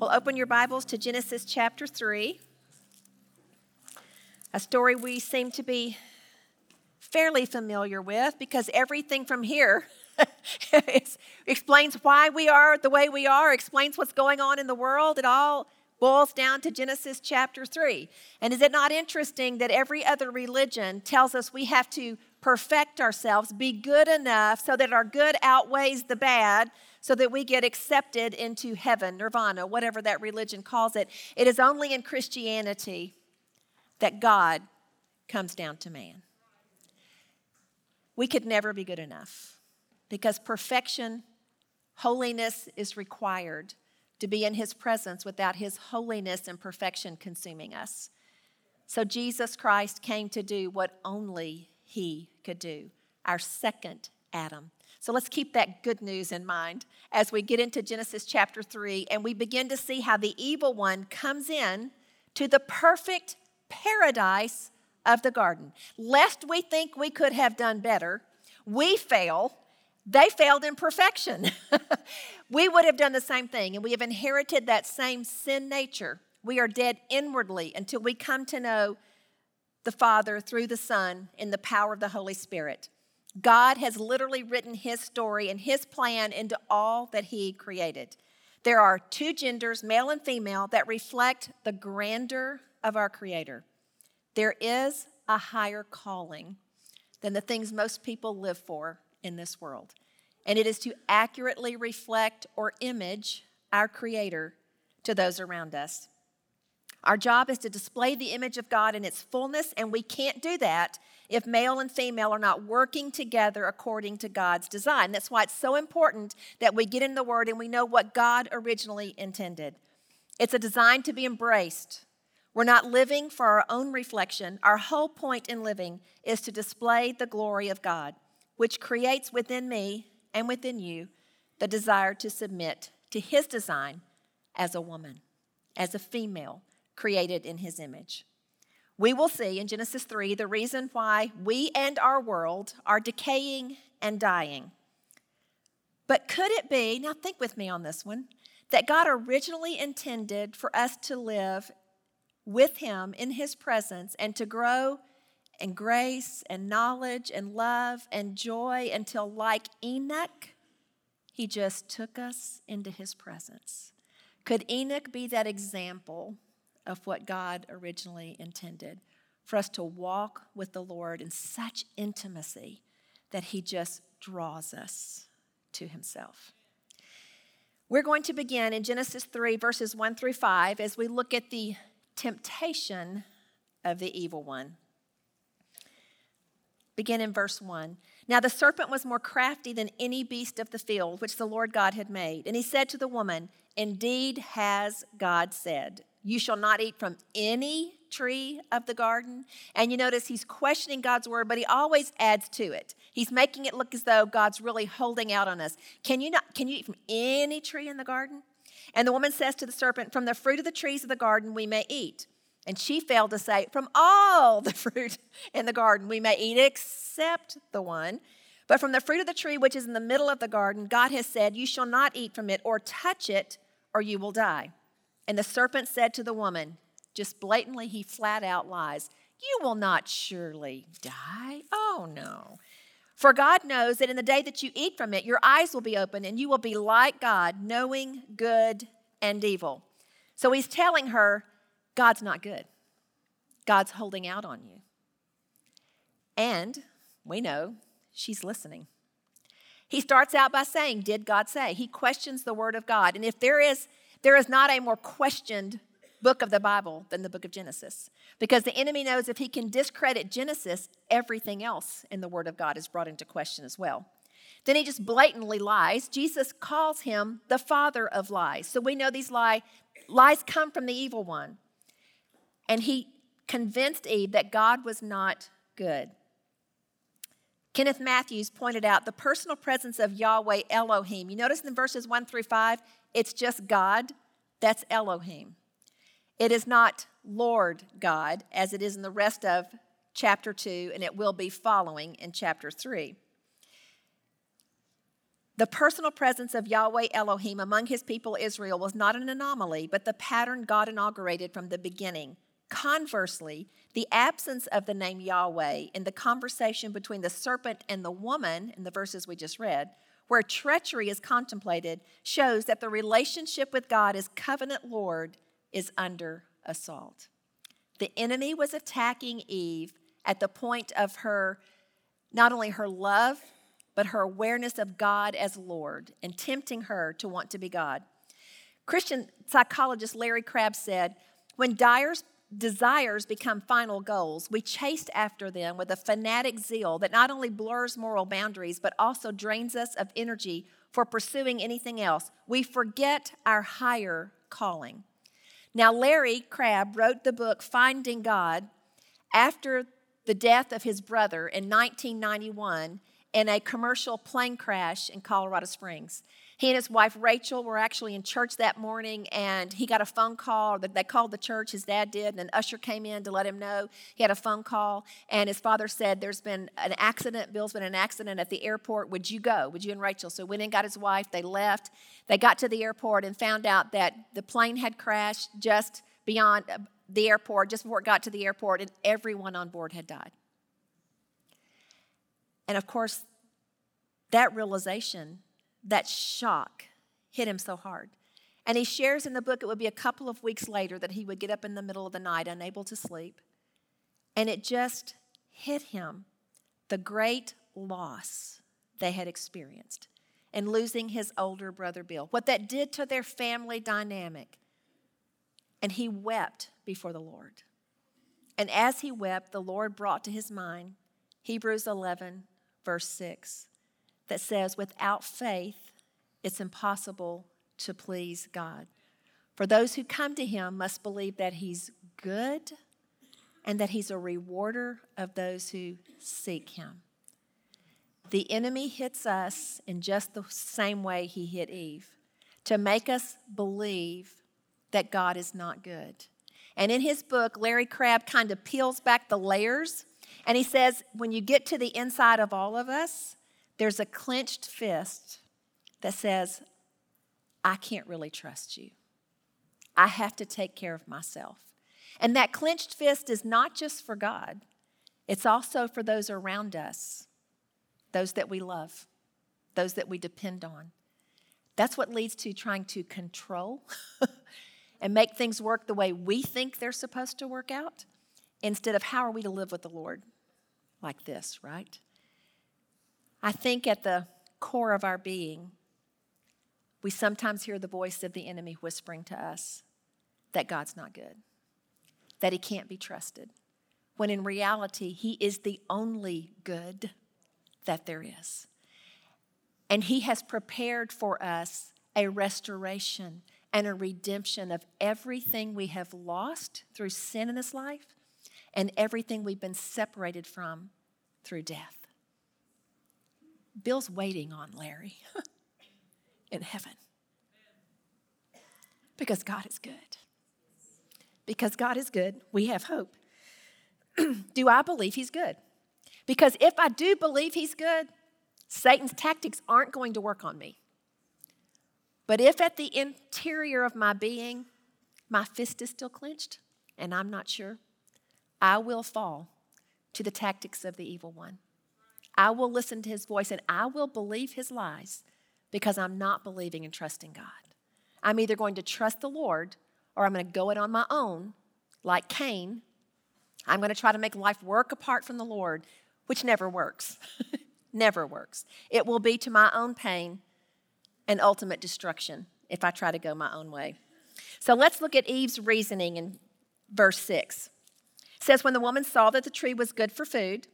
Well, open your Bibles to Genesis chapter 3, a story we seem to be fairly familiar with because everything from here explains why we are the way we are, explains what's going on in the world. It all boils down to Genesis chapter 3. And is it not interesting that every other religion tells us we have to perfect ourselves, be good enough so that our good outweighs the bad? so that we get accepted into heaven, nirvana, whatever that religion calls it. It is only in Christianity that God comes down to man. We could never be good enough because perfection, holiness is required to be in his presence without his holiness and perfection consuming us. So Jesus Christ came to do what only he could do, our second Adam. So let's keep that good news in mind as we get into Genesis chapter 3 and we begin to see how the evil one comes in to the perfect paradise of the garden. Lest we think we could have done better, we fail. They failed in perfection. we would have done the same thing, and we have inherited that same sin nature. We are dead inwardly until we come to know the Father through the Son in the power of the Holy Spirit. God has literally written his story and his plan into all that he created. There are two genders, male and female, that reflect the grandeur of our Creator. There is a higher calling than the things most people live for in this world, and it is to accurately reflect or image our Creator to those around us. Our job is to display the image of God in its fullness, and we can't do that if male and female are not working together according to God's design. That's why it's so important that we get in the Word and we know what God originally intended. It's a design to be embraced. We're not living for our own reflection. Our whole point in living is to display the glory of God, which creates within me and within you the desire to submit to His design as a woman, as a female created in His image we will see in Genesis 3 the reason why we and our world are decaying and dying. But could it be, now think with me on this one, that God originally intended for us to live with Him in His presence and to grow in grace and knowledge and love and joy until, like Enoch, He just took us into His presence? Could Enoch be that example of what God originally intended for us to walk with the Lord in such intimacy that He just draws us to Himself. We're going to begin in Genesis 3, verses 1 through 5, as we look at the temptation of the evil one. Begin in verse 1. Now the serpent was more crafty than any beast of the field which the Lord God had made. And he said to the woman, Indeed has God said, you shall not eat from any tree of the garden. And you notice he's questioning God's word, but he always adds to it. He's making it look as though God's really holding out on us. Can you not can you eat from any tree in the garden? And the woman says to the serpent, From the fruit of the trees of the garden we may eat. And she failed to say, From all the fruit in the garden we may eat, except the one. But from the fruit of the tree which is in the middle of the garden, God has said, You shall not eat from it or touch it, or you will die. And the serpent said to the woman, just blatantly, he flat out lies, You will not surely die. Oh, no. For God knows that in the day that you eat from it, your eyes will be open and you will be like God, knowing good and evil. So he's telling her, God's not good. God's holding out on you. And we know she's listening. He starts out by saying, Did God say? He questions the word of God. And if there is there is not a more questioned book of the Bible than the book of Genesis because the enemy knows if he can discredit Genesis, everything else in the Word of God is brought into question as well. Then he just blatantly lies. Jesus calls him the father of lies. So we know these lie, lies come from the evil one. And he convinced Eve that God was not good. Kenneth Mathews pointed out the personal presence of Yahweh Elohim. You notice in verses 1 through 5, it's just God. That's Elohim. It is not Lord God, as it is in the rest of chapter 2, and it will be following in chapter 3. The personal presence of Yahweh Elohim among his people Israel was not an anomaly, but the pattern God inaugurated from the beginning. Conversely, the absence of the name Yahweh in the conversation between the serpent and the woman in the verses we just read, where treachery is contemplated, shows that the relationship with God as covenant Lord is under assault. The enemy was attacking Eve at the point of her, not only her love, but her awareness of God as Lord and tempting her to want to be God. Christian psychologist Larry Crabb said, When Dyer's desires become final goals, we chase after them with a fanatic zeal that not only blurs moral boundaries, but also drains us of energy for pursuing anything else. We forget our higher calling. Now, Larry Crabb wrote the book Finding God after the death of his brother in 1991 in a commercial plane crash in Colorado Springs. He and his wife Rachel were actually in church that morning, and he got a phone call. They called the church, his dad did, and an usher came in to let him know he had a phone call. And his father said, There's been an accident. Bill's been an accident at the airport. Would you go? Would you and Rachel? So went in, got his wife. They left. They got to the airport and found out that the plane had crashed just beyond uh, the airport, just before it got to the airport, and everyone on board had died. And of course, that realization, that shock, hit him so hard. And he shares in the book it would be a couple of weeks later that he would get up in the middle of the night, unable to sleep. And it just hit him the great loss they had experienced and losing his older brother Bill, what that did to their family dynamic. And he wept before the Lord. And as he wept, the Lord brought to his mind Hebrews 11, verse 6, that says, Without faith, it's impossible to please God. For those who come to him must believe that he's good and that he's a rewarder of those who seek him. The enemy hits us in just the same way he hit Eve to make us believe that God is not good. And in his book, Larry Crabb kind of peels back the layers and he says, when you get to the inside of all of us, there's a clenched fist that says, I can't really trust you. I have to take care of myself. And that clenched fist is not just for God, it's also for those around us, those that we love, those that we depend on. That's what leads to trying to control and make things work the way we think they're supposed to work out instead of how are we to live with the Lord like this, right? I think at the core of our being, we sometimes hear the voice of the enemy whispering to us that God's not good, that he can't be trusted, when in reality, he is the only good that there is. And he has prepared for us a restoration and a redemption of everything we have lost through sin in this life and everything we've been separated from through death. Bill's waiting on Larry in heaven because God is good. Because God is good, we have hope. do I believe He's good? Because if I do believe He's good, Satan's tactics aren't going to work on me. But if at the interior of my being, my fist is still clenched and I'm not sure, I will fall to the tactics of the evil one. I will listen to his voice and I will believe his lies because I'm not believing and trusting God. I'm either going to trust the Lord or I'm going to go it on my own, like Cain. I'm going to try to make life work apart from the Lord, which never works. never works. It will be to my own pain and ultimate destruction if I try to go my own way. So let's look at Eve's reasoning in verse 6 It says, When the woman saw that the tree was good for food,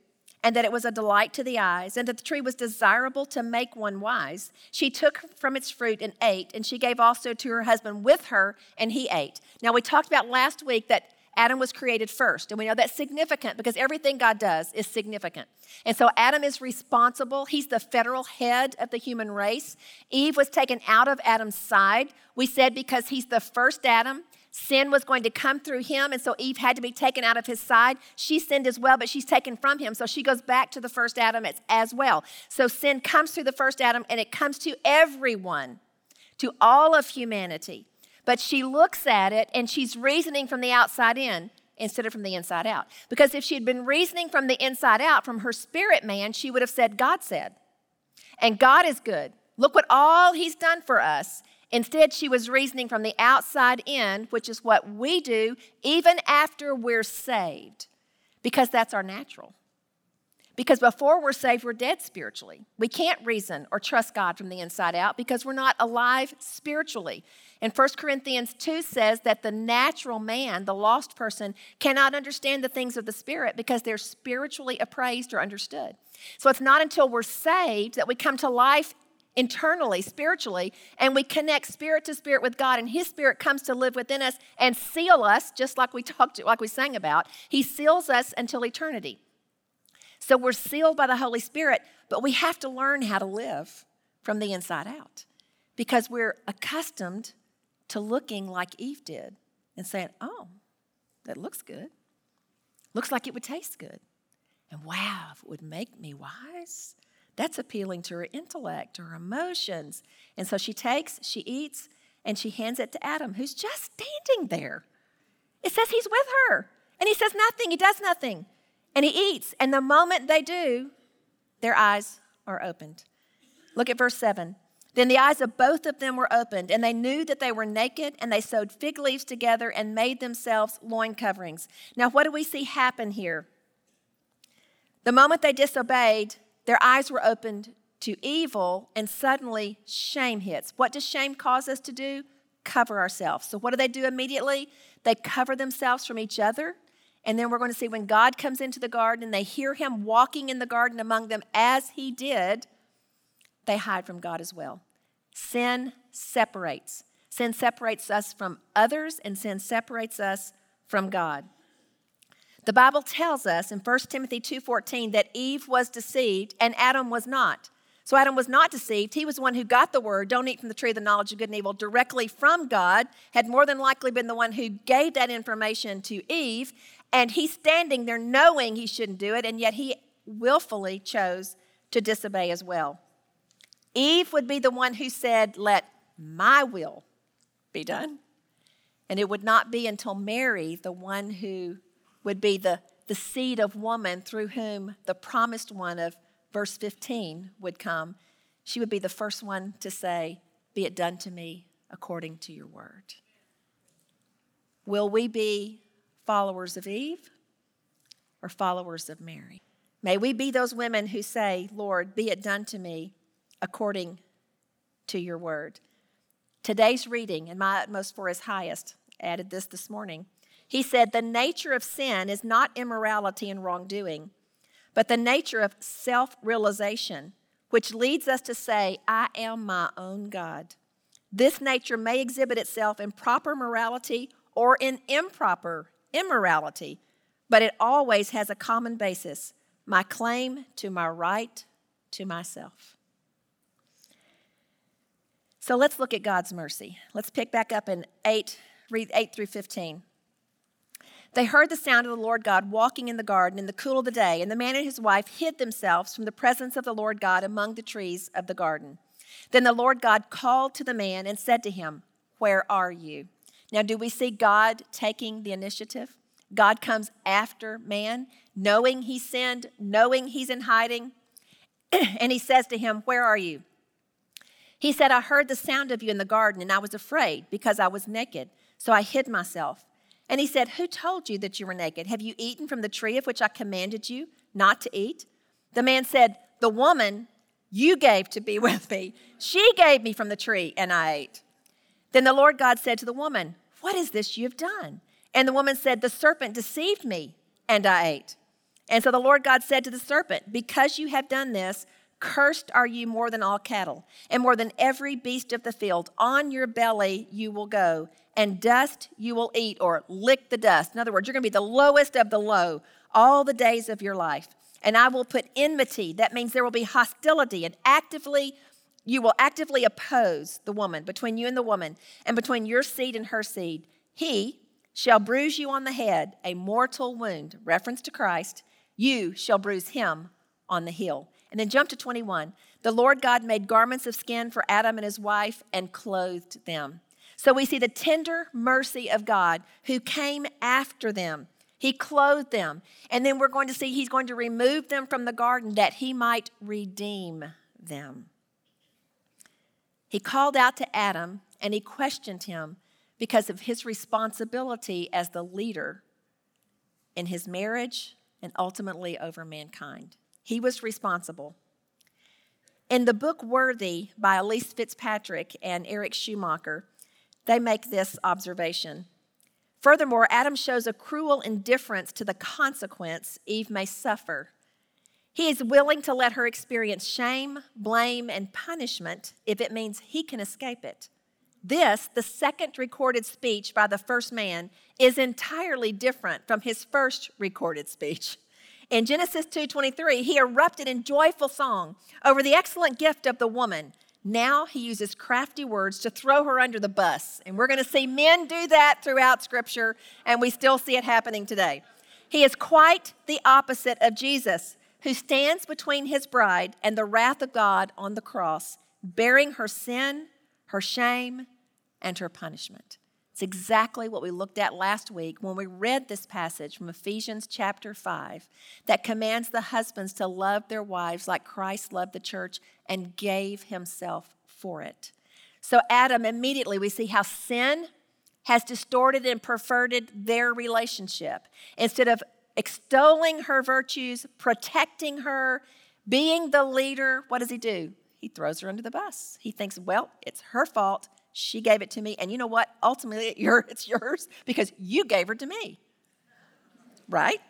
and that it was a delight to the eyes, and that the tree was desirable to make one wise, she took from its fruit and ate, and she gave also to her husband with her, and he ate. Now, we talked about last week that Adam was created first, and we know that's significant because everything God does is significant. And so Adam is responsible. He's the federal head of the human race. Eve was taken out of Adam's side. We said because he's the first Adam, Sin was going to come through him, and so Eve had to be taken out of his side. She sinned as well, but she's taken from him, so she goes back to the first Adam as well. So sin comes through the first Adam, and it comes to everyone, to all of humanity. But she looks at it and she's reasoning from the outside in instead of from the inside out. Because if she had been reasoning from the inside out, from her spirit man, she would have said, God said. And God is good. Look what all He's done for us. Instead, she was reasoning from the outside in, which is what we do even after we're saved, because that's our natural. Because before we're saved, we're dead spiritually. We can't reason or trust God from the inside out because we're not alive spiritually. And 1 Corinthians 2 says that the natural man, the lost person, cannot understand the things of the Spirit because they're spiritually appraised or understood. So it's not until we're saved that we come to life internally, spiritually, and we connect spirit to spirit with God, and His Spirit comes to live within us and seal us, just like we talked, like we sang about. He seals us until eternity. So we're sealed by the Holy Spirit, but we have to learn how to live from the inside out because we're accustomed to looking like Eve did and saying, Oh, that looks good. Looks like it would taste good. And wow, if it would make me wise, that's appealing to her intellect, her emotions. And so she takes, she eats, and she hands it to Adam, who's just standing there. It says he's with her, and he says nothing, he does nothing. And he eats, and the moment they do, their eyes are opened. Look at verse 7. Then the eyes of both of them were opened, and they knew that they were naked, and they sewed fig leaves together and made themselves loin coverings. Now, what do we see happen here? The moment they disobeyed, their eyes were opened to evil, and suddenly shame hits. What does shame cause us to do? Cover ourselves. So, what do they do immediately? They cover themselves from each other and then we're going to see when God comes into the garden and they hear him walking in the garden among them as he did, they hide from God as well. Sin separates. Sin separates us from others, and sin separates us from God. The Bible tells us in 1 Timothy 2:14 that Eve was deceived and Adam was not. So Adam was not deceived. He was the one who got the word, don't eat from the tree of the knowledge of good and evil, directly from God, had more than likely been the one who gave that information to Eve, and he's standing there knowing he shouldn't do it, and yet he willfully chose to disobey as well. Eve would be the one who said, Let my will be done. And it would not be until Mary, the one who would be the, the seed of woman through whom the promised one of verse 15 would come, she would be the first one to say, Be it done to me according to your word. Will we be followers of Eve or followers of Mary. May we be those women who say, Lord, be it done to me according to your word. Today's reading, and my utmost for his highest, added this this morning. He said, The nature of sin is not immorality and wrongdoing, but the nature of self realization, which leads us to say, I am my own God. This nature may exhibit itself in proper morality or in improper immorality, but it always has a common basis my claim to my right to myself. So let's look at God's mercy. Let's pick back up in 8, read 8 through 15. They heard the sound of the Lord God walking in the garden in the cool of the day, and the man and his wife hid themselves from the presence of the Lord God among the trees of the garden. Then the Lord God called to the man and said to him, Where are you? Now, do we see God taking the initiative? God comes after man, knowing he sinned, knowing he's in hiding. and he says to him, Where are you? He said, I heard the sound of you in the garden, and I was afraid because I was naked. So I hid myself. And he said, Who told you that you were naked? Have you eaten from the tree of which I commanded you not to eat? The man said, The woman you gave to be with me, she gave me from the tree, and I ate. Then the Lord God said to the woman, What is this you have done? And the woman said, The serpent deceived me, and I ate. And so the Lord God said to the serpent, Because you have done this, cursed are you more than all cattle, and more than every beast of the field. On your belly you will go, and dust you will eat, or lick the dust. In other words, you're going to be the lowest of the low all the days of your life. And I will put enmity, that means there will be hostility, and actively you will actively oppose the woman, between you and the woman, and between your seed and her seed. He shall bruise you on the head, a mortal wound, reference to Christ. You shall bruise him on the heel. And then jump to 21. The Lord God made garments of skin for Adam and his wife and clothed them. So we see the tender mercy of God who came after them. He clothed them. And then we're going to see he's going to remove them from the garden that he might redeem them. He called out to Adam and he questioned him because of his responsibility as the leader in his marriage and ultimately over mankind. He was responsible. In the book Worthy by Elyse Fitzpatrick and Eric Schumacher, they make this observation. Furthermore, Adam shows a cruel indifference to the consequence Eve may suffer. He is willing to let her experience shame, blame, and punishment if it means he can escape it. This, the second recorded speech by the first man, is entirely different from his first recorded speech. In Genesis 2:23, he erupted in joyful song over the excellent gift of the woman. Now he uses crafty words to throw her under the bus. And we're going to see men do that throughout scripture and we still see it happening today. He is quite the opposite of Jesus, who stands between his bride and the wrath of God on the cross, bearing her sin, her shame, and her punishment. It's exactly what we looked at last week when we read this passage from Ephesians chapter 5 that commands the husbands to love their wives like Christ loved the church and gave himself for it. So, Adam, immediately we see how sin has distorted and perverted their relationship. Instead of extolling her virtues, protecting her, being the leader, what does he do? He throws her under the bus. He thinks, well, it's her fault. She gave it to me. And you know what? Ultimately, it's yours because you gave her to me. Right?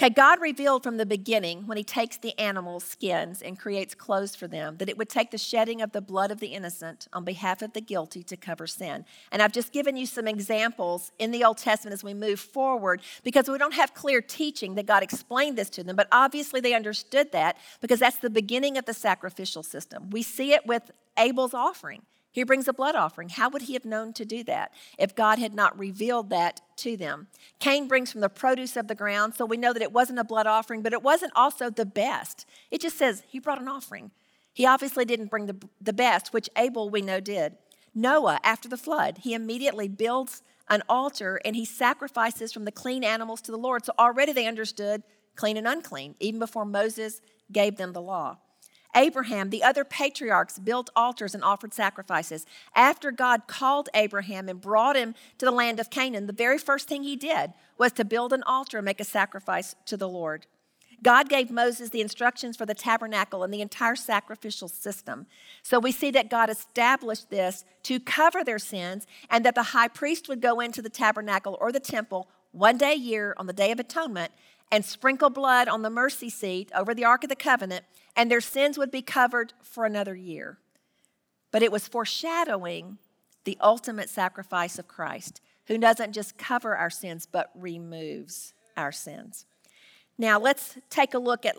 Okay, God revealed from the beginning when He takes the animals' skins and creates clothes for them that it would take the shedding of the blood of the innocent on behalf of the guilty to cover sin. And I've just given you some examples in the Old Testament as we move forward because we don't have clear teaching that God explained this to them, but obviously they understood that because that's the beginning of the sacrificial system. We see it with Abel's offering. He brings a blood offering. How would he have known to do that if God had not revealed that to them? Cain brings from the produce of the ground, so we know that it wasn't a blood offering, but it wasn't also the best. It just says he brought an offering. He obviously didn't bring the, the best, which Abel we know did. Noah, after the flood, he immediately builds an altar and he sacrifices from the clean animals to the Lord. So already they understood clean and unclean, even before Moses gave them the law. Abraham, the other patriarchs built altars and offered sacrifices. After God called Abraham and brought him to the land of Canaan, the very first thing he did was to build an altar and make a sacrifice to the Lord. God gave Moses the instructions for the tabernacle and the entire sacrificial system. So we see that God established this to cover their sins and that the high priest would go into the tabernacle or the temple one day a year on the Day of Atonement and sprinkle blood on the mercy seat over the Ark of the Covenant and their sins would be covered for another year. But it was foreshadowing the ultimate sacrifice of Christ, who doesn't just cover our sins, but removes our sins. Now, let's take a look at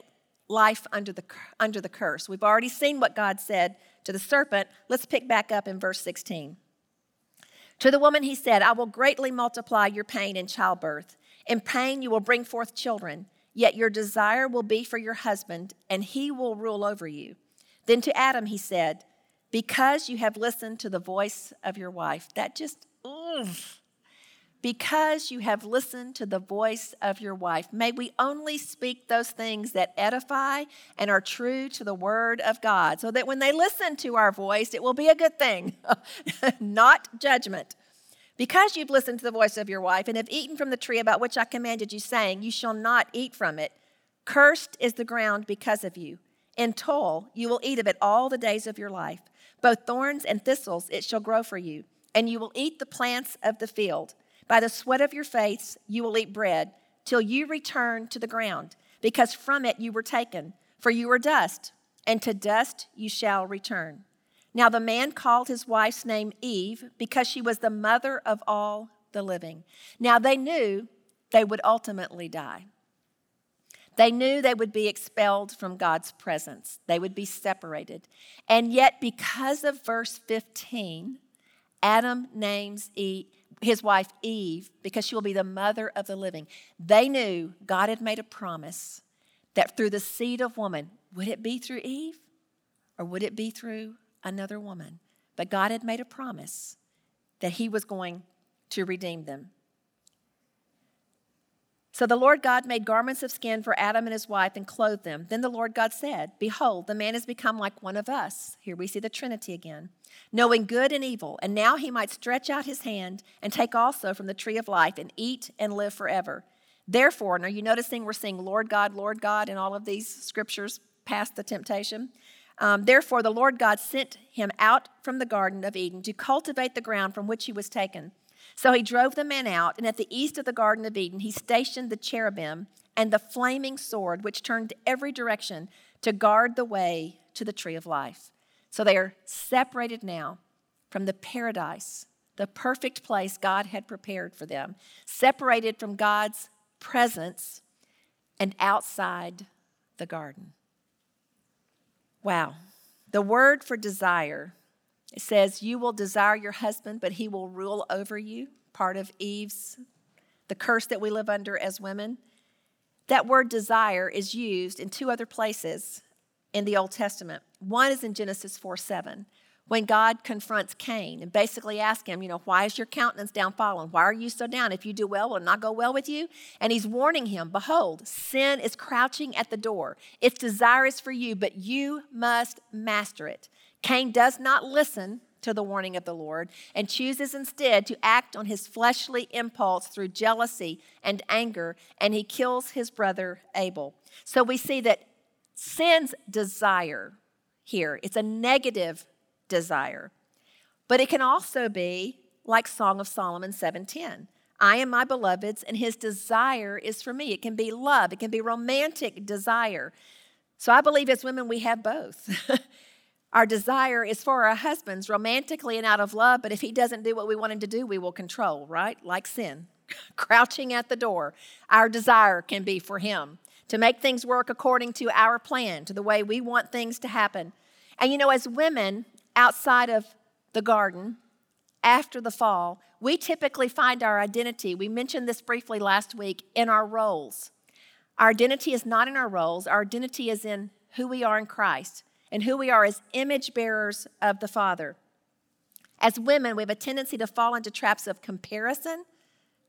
life under the, under the curse. We've already seen what God said to the serpent. Let's pick back up in verse 16. To the woman, he said, I will greatly multiply your pain in childbirth. In pain, you will bring forth children. Yet your desire will be for your husband, and he will rule over you. Then to Adam he said, Because you have listened to the voice of your wife. That just. Because you have listened to the voice of your wife. May we only speak those things that edify and are true to the word of God, so that when they listen to our voice, it will be a good thing, not judgment. Because you've listened to the voice of your wife and have eaten from the tree about which I commanded you, saying, You shall not eat from it, cursed is the ground because of you. In toil you will eat of it all the days of your life. Both thorns and thistles it shall grow for you, and you will eat the plants of the field. By the sweat of your face you will eat bread, till you return to the ground, because from it you were taken. For you are dust, and to dust you shall return. Now the man called his wife's name Eve because she was the mother of all the living. Now they knew they would ultimately die. They knew they would be expelled from God's presence, they would be separated. And yet, because of verse 15, Adam names his wife Eve because she will be the mother of the living. They knew God had made a promise that through the seed of woman, would it be through Eve or would it be through another woman? But God had made a promise that he was going to redeem them. So the Lord God made garments of skin for Adam and his wife and clothed them. Then the Lord God said, Behold, the man has become like one of us. Here we see the Trinity again, knowing good and evil. And now he might stretch out his hand and take also from the tree of life and eat and live forever. Therefore, and are you noticing we're seeing Lord God, Lord God in all of these scriptures past the temptation? Um, Therefore, the Lord God sent him out from the Garden of Eden to cultivate the ground from which he was taken. So he drove the man out, and at the east of the Garden of Eden, he stationed the cherubim and the flaming sword, which turned every direction to guard the way to the tree of life. So they are separated now from the paradise, the perfect place God had prepared for them, separated from God's presence and outside the garden. Wow. The word for desire it says, You will desire your husband, but he will rule over you. Part of Eve's, the curse that we live under as women. That word desire is used in two other places in the Old Testament. One is in Genesis 4 7, when God confronts Cain and basically asks him, You know, why is your countenance down fallen? Why are you so down? If you do well, will not go well with you? And he's warning him, Behold, sin is crouching at the door. Its desire is for you, but you must master it. Cain does not listen to the warning of the Lord and chooses instead to act on his fleshly impulse through jealousy and anger, and he kills his brother Abel. So we see that sin's desire here, it's a negative desire. But it can also be like Song of Solomon 7:10. I am my beloved's and his desire is for me. It can be love, it can be romantic desire. So I believe as women we have both. Our desire is for our husbands romantically and out of love, but if he doesn't do what we want him to do, we will control, right? Like sin, crouching at the door. Our desire can be for him to make things work according to our plan, to the way we want things to happen. And you know, as women outside of the garden, after the fall, we typically find our identity. We mentioned this briefly last week in our roles. Our identity is not in our roles, our identity is in who we are in Christ and who we are as image bearers of the Father. As women, we have a tendency to fall into traps of comparison,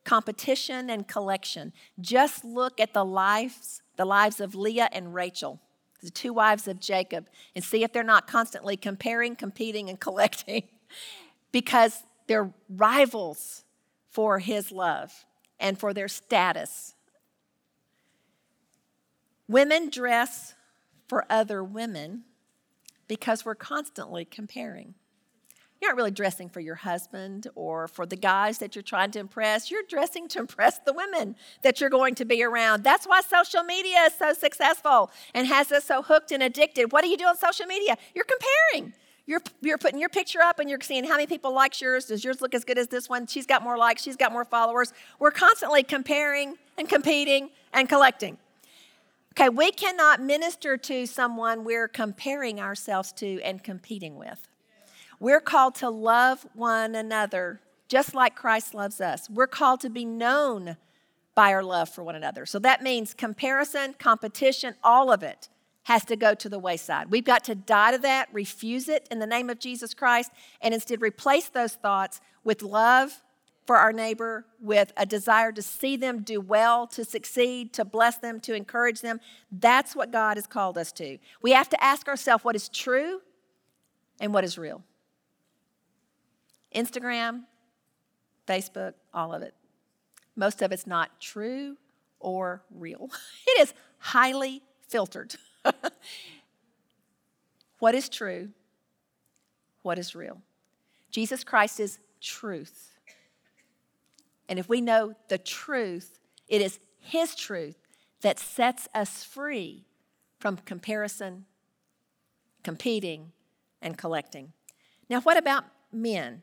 competition, and collection. Just look at the lives, the lives of Leah and Rachel, the two wives of Jacob, and see if they're not constantly comparing, competing, and collecting because they're rivals for his love and for their status. Women dress for other women because we're constantly comparing. You aren't really dressing for your husband or for the guys that you're trying to impress. You're dressing to impress the women that you're going to be around. That's why social media is so successful and has us so hooked and addicted. What do you do on social media? You're comparing. You're, you're putting your picture up and you're seeing how many people likes yours. Does yours look as good as this one? She's got more likes. She's got more followers. We're constantly comparing and competing and collecting. Okay, we cannot minister to someone we're comparing ourselves to and competing with. We're called to love one another just like Christ loves us. We're called to be known by our love for one another. So that means comparison, competition, all of it has to go to the wayside. We've got to die to that, refuse it in the name of Jesus Christ, and instead replace those thoughts with love for our neighbor with a desire to see them do well, to succeed, to bless them, to encourage them. That's what God has called us to. We have to ask ourselves what is true and what is real. Instagram, Facebook, all of it. Most of it's not true or real. It is highly filtered. what is true? What is real? Jesus Christ is truth. And if we know the truth, it is His truth that sets us free from comparison, competing, and collecting. Now, what about men?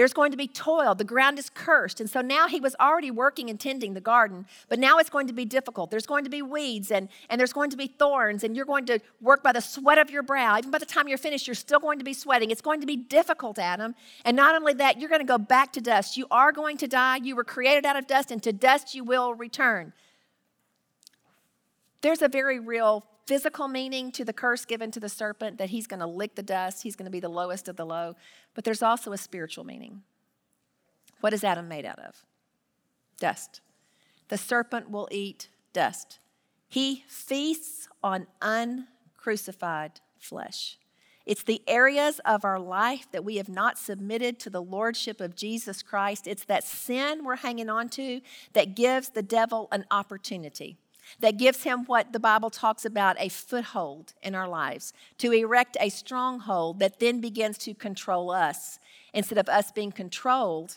There's going to be toil. The ground is cursed. And so now he was already working and tending the garden, but now it's going to be difficult. There's going to be weeds and, and there's going to be thorns, and you're going to work by the sweat of your brow. Even by the time you're finished, you're still going to be sweating. It's going to be difficult, Adam. And not only that, you're going to go back to dust. You are going to die. You were created out of dust, and to dust you will return. There's a very real physical meaning to the curse given to the serpent that he's going to lick the dust, he's going to be the lowest of the low, but there's also a spiritual meaning. What is Adam made out of? Dust. The serpent will eat dust. He feasts on uncrucified flesh. It's the areas of our life that we have not submitted to the lordship of Jesus Christ. It's that sin we're hanging on to that gives the devil an opportunity that gives him what the Bible talks about a foothold in our lives, to erect a stronghold that then begins to control us instead of us being controlled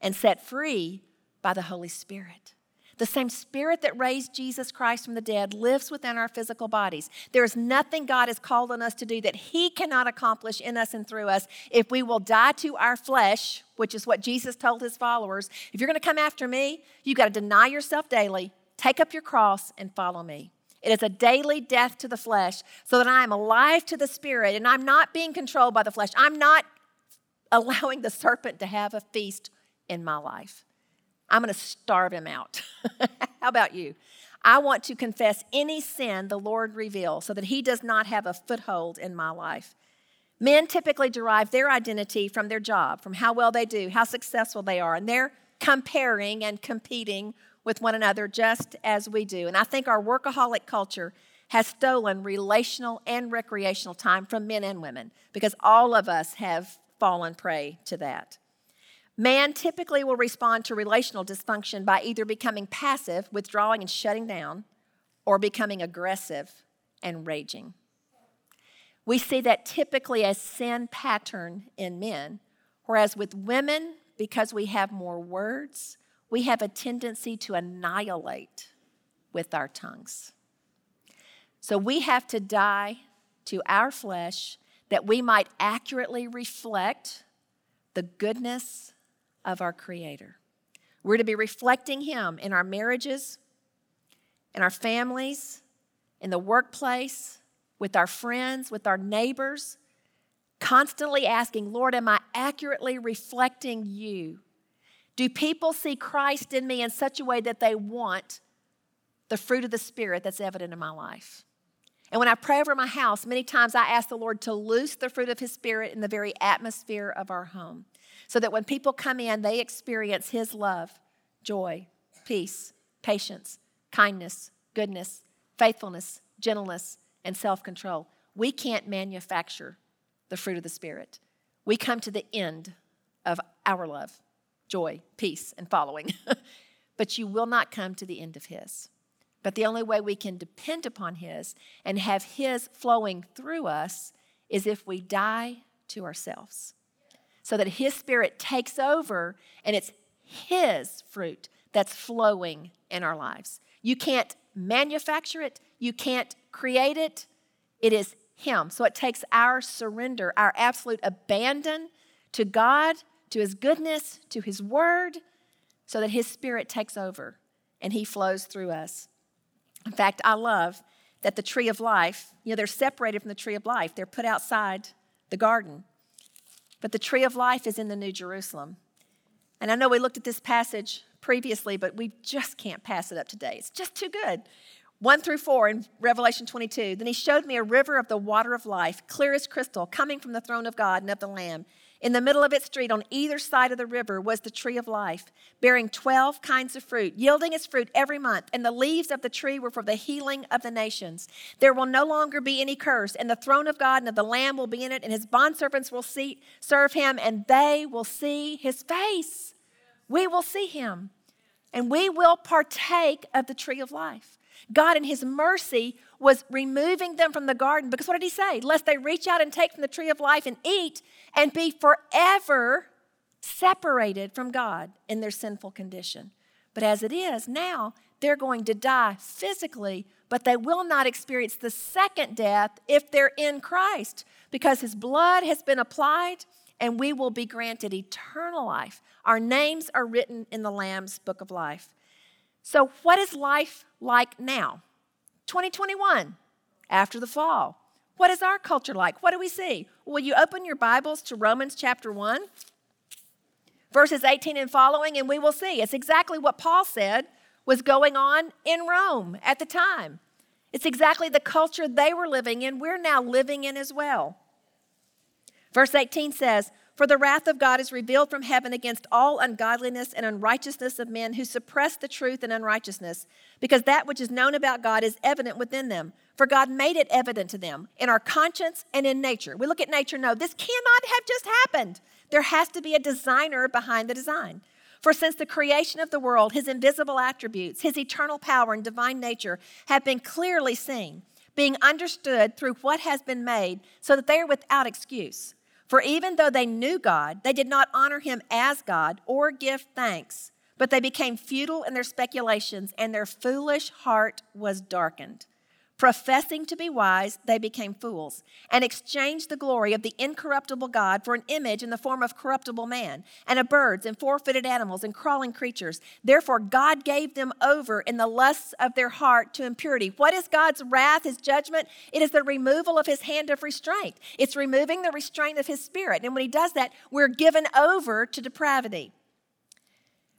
and set free by the Holy Spirit. The same Spirit that raised Jesus Christ from the dead lives within our physical bodies. There is nothing God has called on us to do that He cannot accomplish in us and through us if we will die to our flesh, which is what Jesus told His followers. If you're going to come after me, you've got to deny yourself daily, Take up your cross and follow me. It is a daily death to the flesh so that I am alive to the spirit and I'm not being controlled by the flesh. I'm not allowing the serpent to have a feast in my life. I'm going to starve him out. How about you? I want to confess any sin the Lord reveals so that he does not have a foothold in my life. Men typically derive their identity from their job, from how well they do, how successful they are, and they're comparing and competing with one another just as we do. And I think our workaholic culture has stolen relational and recreational time from men and women because all of us have fallen prey to that. Man typically will respond to relational dysfunction by either becoming passive, withdrawing and shutting down, or becoming aggressive and raging. We see that typically as sin pattern in men, whereas with women, because we have more words, we have a tendency to annihilate with our tongues. So we have to die to our flesh that we might accurately reflect the goodness of our Creator. We're to be reflecting Him in our marriages, in our families, in the workplace, with our friends, with our neighbors, constantly asking, Lord, am I accurately reflecting you? Do people see Christ in me in such a way that they want the fruit of the Spirit that's evident in my life? And when I pray over my house, many times I ask the Lord to loose the fruit of His Spirit in the very atmosphere of our home so that when people come in, they experience His love, joy, peace, patience, kindness, goodness, faithfulness, gentleness, and self control. We can't manufacture the fruit of the Spirit. We come to the end of our love joy, peace, and following. but you will not come to the end of His. But the only way we can depend upon His and have His flowing through us is if we die to ourselves. So that His Spirit takes over and it's His fruit that's flowing in our lives. You can't manufacture it, you can't create it. It is Him. So it takes our surrender, our absolute abandon to God to his goodness, to his word, so that his spirit takes over and he flows through us. In fact, I love that the tree of life, you know, they're separated from the tree of life, they're put outside the garden. But the tree of life is in the New Jerusalem. And I know we looked at this passage previously, but we just can't pass it up today. It's just too good. 1 through 4 in Revelation 22. Then he showed me a river of the water of life, clear as crystal, coming from the throne of God and of the Lamb. In the middle of its street, on either side of the river, was the tree of life, bearing 12 kinds of fruit, yielding its fruit every month. And the leaves of the tree were for the healing of the nations. There will no longer be any curse, and the throne of God and of the Lamb will be in it, and his bondservants will see, serve him, and they will see his face. We will see him, and we will partake of the tree of life. God, in his mercy, was removing them from the garden because what did he say? Lest they reach out and take from the tree of life and eat and be forever separated from God in their sinful condition. But as it is now, they're going to die physically, but they will not experience the second death if they're in Christ because his blood has been applied and we will be granted eternal life. Our names are written in the Lamb's book of life. So, what is life like now? 2021, after the fall. What is our culture like? What do we see? Will you open your Bibles to Romans chapter 1, verses 18 and following, and we will see. It's exactly what Paul said was going on in Rome at the time. It's exactly the culture they were living in, we're now living in as well. Verse 18 says, For the wrath of God is revealed from heaven against all ungodliness and unrighteousness of men who suppress the truth and unrighteousness, because that which is known about God is evident within them. For God made it evident to them in our conscience and in nature. We look at nature, no, this cannot have just happened. There has to be a designer behind the design. For since the creation of the world, his invisible attributes, his eternal power and divine nature have been clearly seen, being understood through what has been made, so that they are without excuse. For even though they knew God, they did not honor him as God or give thanks, but they became futile in their speculations, and their foolish heart was darkened. Professing to be wise, they became fools and exchanged the glory of the incorruptible God for an image in the form of corruptible man, and of birds, and four footed animals, and crawling creatures. Therefore, God gave them over in the lusts of their heart to impurity. What is God's wrath, his judgment? It is the removal of his hand of restraint, it's removing the restraint of his spirit. And when he does that, we're given over to depravity.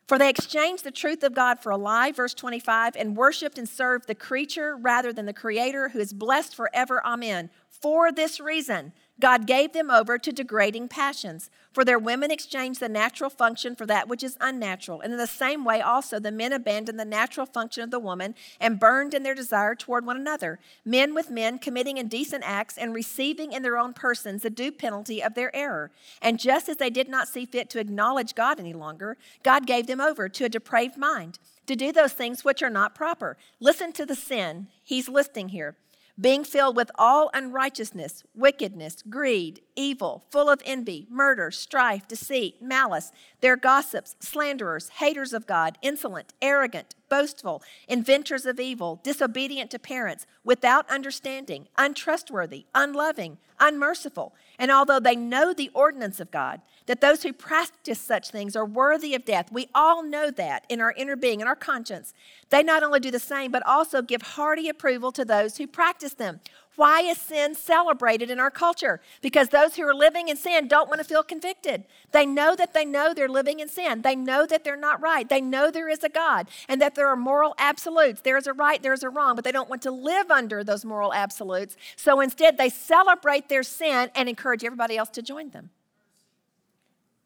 For they exchanged the truth of God for a lie, verse 25, and worshiped and served the creature rather than the creator who is blessed forever. Amen. For this reason, God gave them over to degrading passions. For their women exchanged the natural function for that which is unnatural. And in the same way, also, the men abandoned the natural function of the woman and burned in their desire toward one another. Men with men committing indecent acts and receiving in their own persons the due penalty of their error. And just as they did not see fit to acknowledge God any longer, God gave them over to a depraved mind to do those things which are not proper. Listen to the sin he's listing here being filled with all unrighteousness, wickedness, greed, evil, full of envy, murder, strife, deceit, malice. They're gossips, slanderers, haters of God, insolent, arrogant, boastful, inventors of evil, disobedient to parents, without understanding, untrustworthy, unloving, unmerciful. And although they know the ordinance of God, that those who practice such things are worthy of death, we all know that in our inner being, in our conscience. They not only do the same, but also give hearty approval to those who practice them. Why is sin celebrated in our culture? Because those who are living in sin don't want to feel convicted. They know that they know they're living in sin. They know that they're not right. They know there is a God and that there are moral absolutes. There is a right, there is a wrong, but they don't want to live under those moral absolutes. So instead, they celebrate their sin and encourage everybody else to join them.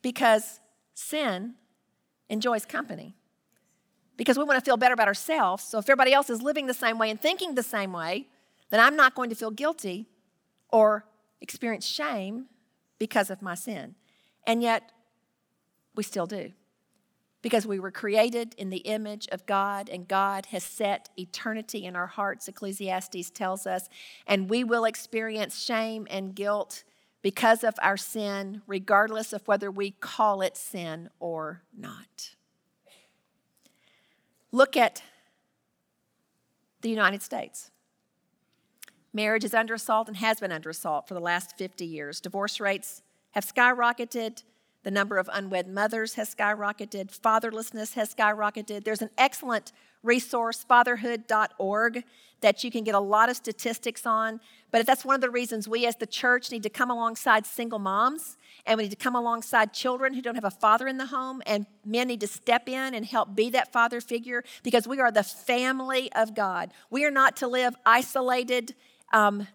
Because sin enjoys company because we want to feel better about ourselves. So if everybody else is living the same way and thinking the same way, then I'm not going to feel guilty or experience shame because of my sin. And yet, we still do. Because we were created in the image of God, and God has set eternity in our hearts, Ecclesiastes tells us, and we will experience shame and guilt because of our sin, regardless of whether we call it sin or not. Look at the United States. Marriage is under assault and has been under assault for the last 50 years. Divorce rates have skyrocketed. The number of unwed mothers has skyrocketed. Fatherlessness has skyrocketed. There's an excellent resource, fatherhood.org, that you can get a lot of statistics on. But if that's one of the reasons we as the church need to come alongside single moms and we need to come alongside children who don't have a father in the home. And men need to step in and help be that father figure because we are the family of God. We are not to live isolated um,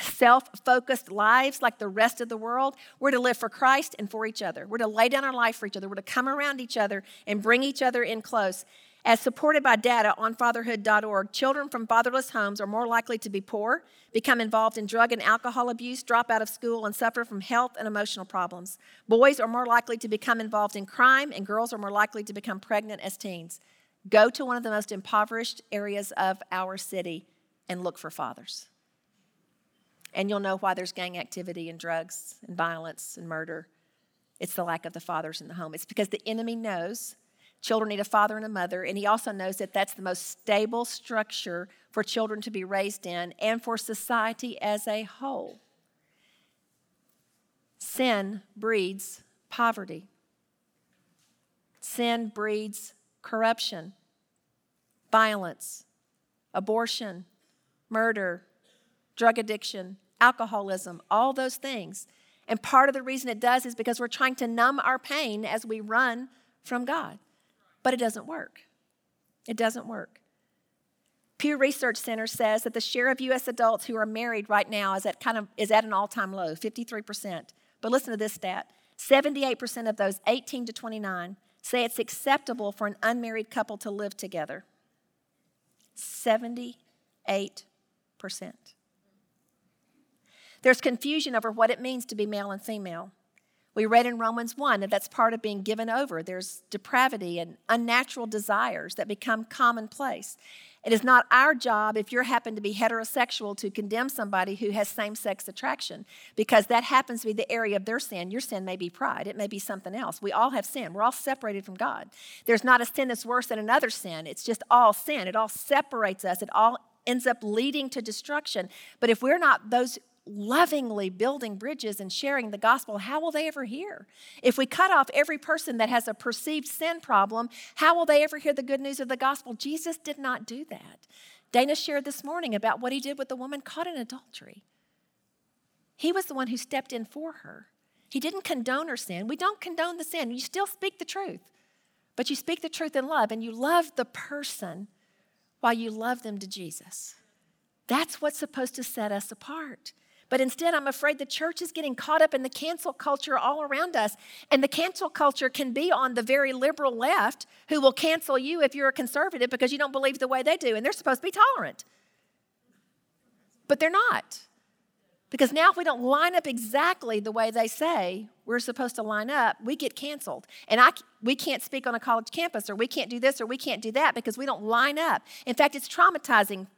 self focused lives like the rest of the world. We're to live for Christ and for each other. We're to lay down our life for each other. We're to come around each other and bring each other in close. As supported by data on fatherhood.org, children from fatherless homes are more likely to be poor, become involved in drug and alcohol abuse, drop out of school, and suffer from health and emotional problems. Boys are more likely to become involved in crime, and girls are more likely to become pregnant as teens. Go to one of the most impoverished areas of our city and look for fathers. And you'll know why there's gang activity and drugs and violence and murder. It's the lack of the fathers in the home. It's because the enemy knows children need a father and a mother, and he also knows that that's the most stable structure for children to be raised in and for society as a whole. Sin breeds poverty. Sin breeds corruption, violence, abortion, murder, drug addiction, alcoholism, all those things. And part of the reason it does is because we're trying to numb our pain as we run from God. But it doesn't work. It doesn't work. Pew Research Center says that the share of US adults who are married right now is at kind of is at an all-time low, 53%. But listen to this stat. 78% of those 18 to 29 say it's acceptable for an unmarried couple to live together. 78%. There's confusion over what it means to be male and female. We read in Romans 1 that that's part of being given over. There's depravity and unnatural desires that become commonplace. It is not our job, if you happen to be heterosexual, to condemn somebody who has same sex attraction because that happens to be the area of their sin. Your sin may be pride, it may be something else. We all have sin, we're all separated from God. There's not a sin that's worse than another sin, it's just all sin. It all separates us, it all ends up leading to destruction. But if we're not those lovingly building bridges and sharing the gospel, how will they ever hear? If we cut off every person that has a perceived sin problem, how will they ever hear the good news of the gospel? Jesus did not do that. Dana shared this morning about what he did with the woman caught in adultery. He was the one who stepped in for her. He didn't condone her sin. We don't condone the sin. You still speak the truth, but you speak the truth in love, and you love the person while you love them to Jesus. That's what's supposed to set us apart. But instead, I'm afraid the church is getting caught up in the cancel culture all around us. And the cancel culture can be on the very liberal left who will cancel you if you're a conservative because you don't believe the way they do. And they're supposed to be tolerant. But they're not. Because now, if we don't line up exactly the way they say we're supposed to line up, we get canceled. And I, we can't speak on a college campus, or we can't do this, or we can't do that because we don't line up. In fact, it's traumatizing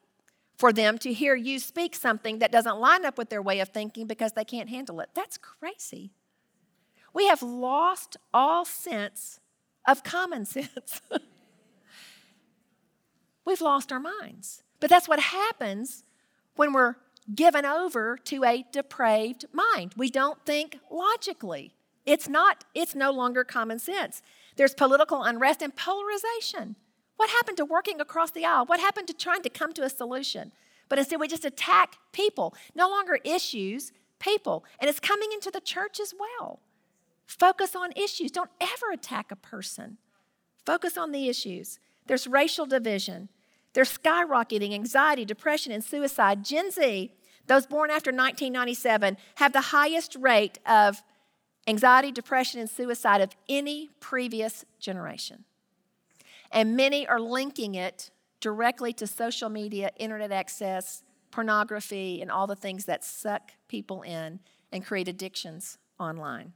for them to hear you speak something that doesn't line up with their way of thinking because they can't handle it. That's crazy. We have lost all sense of common sense. We've lost our minds. But that's what happens when we're given over to a depraved mind. We don't think logically. It's not it's no longer common sense. There's political unrest and polarization. What happened to working across the aisle? What happened to trying to come to a solution? But instead, we just attack people. No longer issues, people. And it's coming into the church as well. Focus on issues. Don't ever attack a person. Focus on the issues. There's racial division. There's skyrocketing anxiety, depression, and suicide. Gen Z, those born after 1997, have the highest rate of anxiety, depression, and suicide of any previous generation. And many are linking it directly to social media, internet access, pornography, and all the things that suck people in and create addictions online.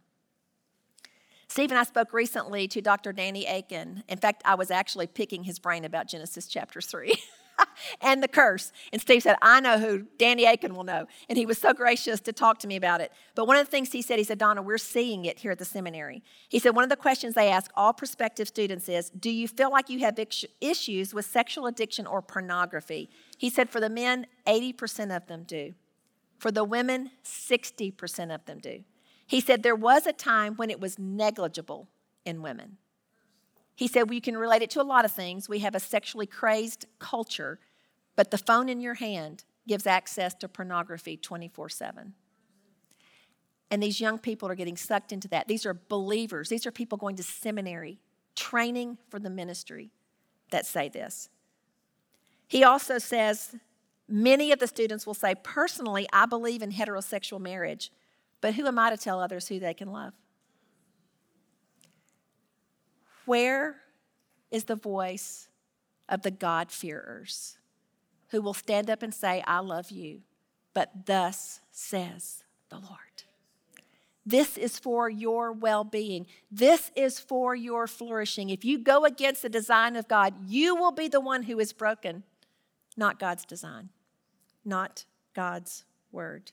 Steve and I spoke recently to Dr. Danny Akin. In fact, I was actually picking his brain about Genesis chapter 3. and the curse. And Steve said, I know who Danny Akin will know. And he was so gracious to talk to me about it. But one of the things he said, he said, Donna, we're seeing it here at the seminary. He said, one of the questions they ask all prospective students is, Do you feel like you have issues with sexual addiction or pornography? He said, For the men, 80% of them do. For the women, 60% of them do. He said, There was a time when it was negligible in women. He said, well, You can relate it to a lot of things. We have a sexually crazed culture, but the phone in your hand gives access to pornography 24 7. And these young people are getting sucked into that. These are believers, these are people going to seminary, training for the ministry that say this. He also says, Many of the students will say, Personally, I believe in heterosexual marriage, but who am I to tell others who they can love? Where is the voice of the God-fearers who will stand up and say, I love you, but thus says the Lord? This is for your well being. This is for your flourishing. If you go against the design of God, you will be the one who is broken, not God's design, not God's word.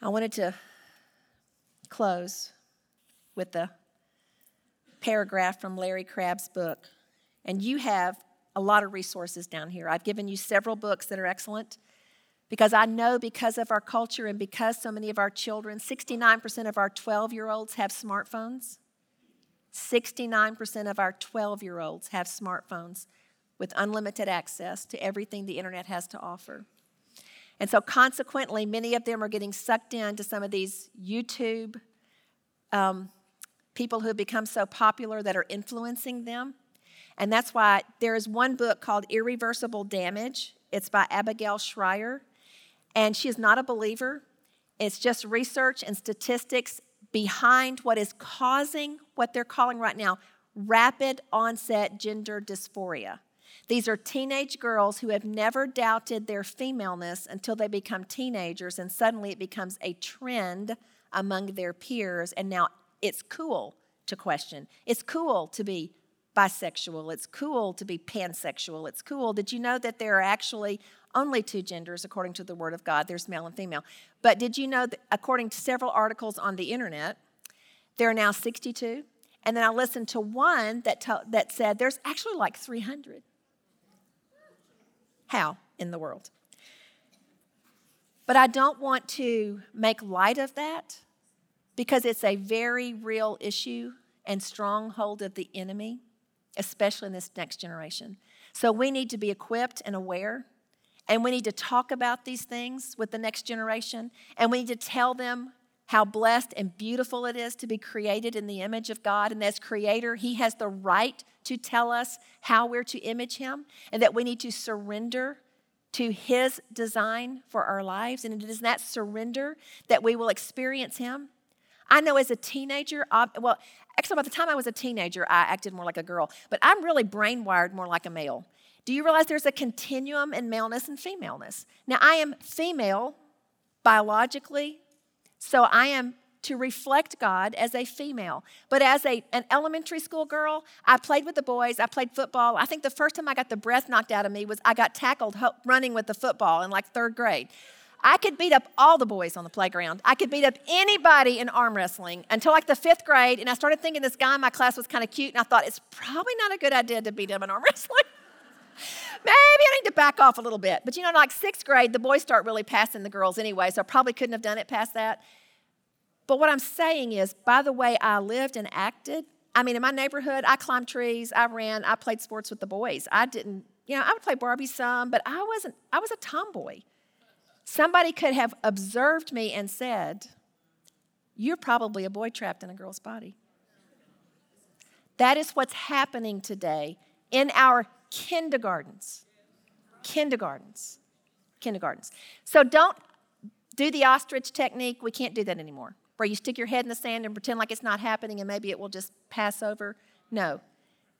I wanted to close with the paragraph from Larry Crabb's book. And you have a lot of resources down here. I've given you several books that are excellent. Because I know because of our culture and because so many of our children, 69% of our 12 year olds have smartphones. 69% of our 12 year olds have smartphones with unlimited access to everything the internet has to offer. And so, consequently, many of them are getting sucked into some of these YouTube um, people who have become so popular that are influencing them. And that's why there is one book called Irreversible Damage. It's by Abigail Shrier. And she is not a believer. It's just research and statistics behind what is causing what they're calling right now rapid onset gender dysphoria. These are teenage girls who have never doubted their femaleness until they become teenagers, and suddenly it becomes a trend among their peers, and now it's cool to question. It's cool to be bisexual. It's cool to be pansexual. It's cool. Did you know that there are actually only two genders according to the Word of God? There's male and female. But did you know that according to several articles on the internet, there are now 62? And then I listened to one that, t- that said there's actually like 300. How in the world? But I don't want to make light of that because it's a very real issue and stronghold of the enemy, especially in this next generation. So we need to be equipped and aware, and we need to talk about these things with the next generation, and we need to tell them how blessed and beautiful it is to be created in the image of God. And as creator, He has the right to tell us how we're to image Him, and that we need to surrender to His design for our lives. And it is that surrender that we will experience Him I know as a teenager, well, actually, by the time I was a teenager, I acted more like a girl, but I'm really brainwired more like a male. Do you realize there's a continuum in maleness and femaleness? Now, I am female biologically, so I am to reflect God as a female. But as a, an elementary school girl, I played with the boys, I played football. I think the first time I got the breath knocked out of me was I got tackled running with the football in like third grade. I could beat up all the boys on the playground. I could beat up anybody in arm wrestling until like the fifth grade. And I started thinking this guy in my class was kind of cute. And I thought it's probably not a good idea to beat him in arm wrestling. Maybe I need to back off a little bit. But you know, like sixth grade, the boys start really passing the girls anyway. So I probably couldn't have done it past that. But what I'm saying is, by the way I lived and acted, I mean, in my neighborhood, I climbed trees, I ran, I played sports with the boys. I didn't, you know, I would play Barbie some, but I wasn't, I was a tomboy. Somebody could have observed me and said, You're probably a boy trapped in a girl's body. That is what's happening today in our kindergartens. Kindergartens. Kindergartens. So don't do the ostrich technique. We can't do that anymore, where you stick your head in the sand and pretend like it's not happening and maybe it will just pass over. No,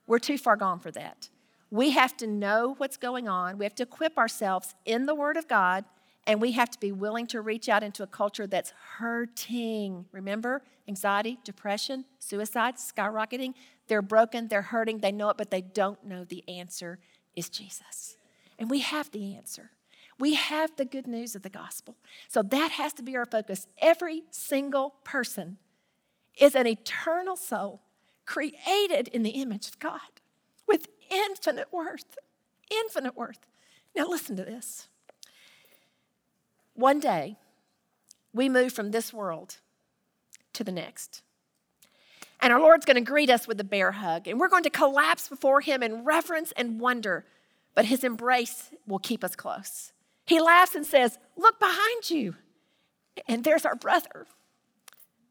we're too far gone for that. We have to know what's going on. We have to equip ourselves in the Word of God and we have to be willing to reach out into a culture that's hurting. Remember, anxiety, depression, suicide, skyrocketing. They're broken, they're hurting, they know it, but they don't know the answer is Jesus. And we have the answer. We have the good news of the gospel. So that has to be our focus. Every single person is an eternal soul created in the image of God with infinite worth. Infinite worth. Now, listen to this. One day, we move from this world to the next. And our Lord's going to greet us with a bear hug, and we're going to collapse before Him in reverence and wonder, but His embrace will keep us close. He laughs and says, Look behind you. And there's our brother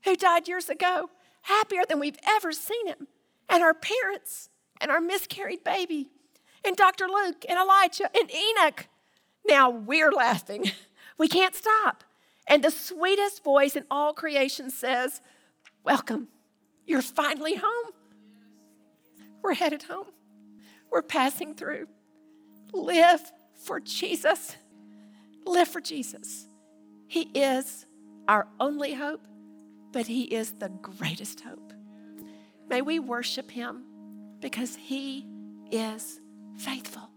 who died years ago, happier than we've ever seen him, and our parents, and our miscarried baby, and Dr. Luke, and Elijah, and Enoch. Now we're laughing We can't stop. And the sweetest voice in all creation says, Welcome. You're finally home. We're headed home. We're passing through. Live for Jesus. Live for Jesus. He is our only hope, but He is the greatest hope. May we worship Him because He is faithful.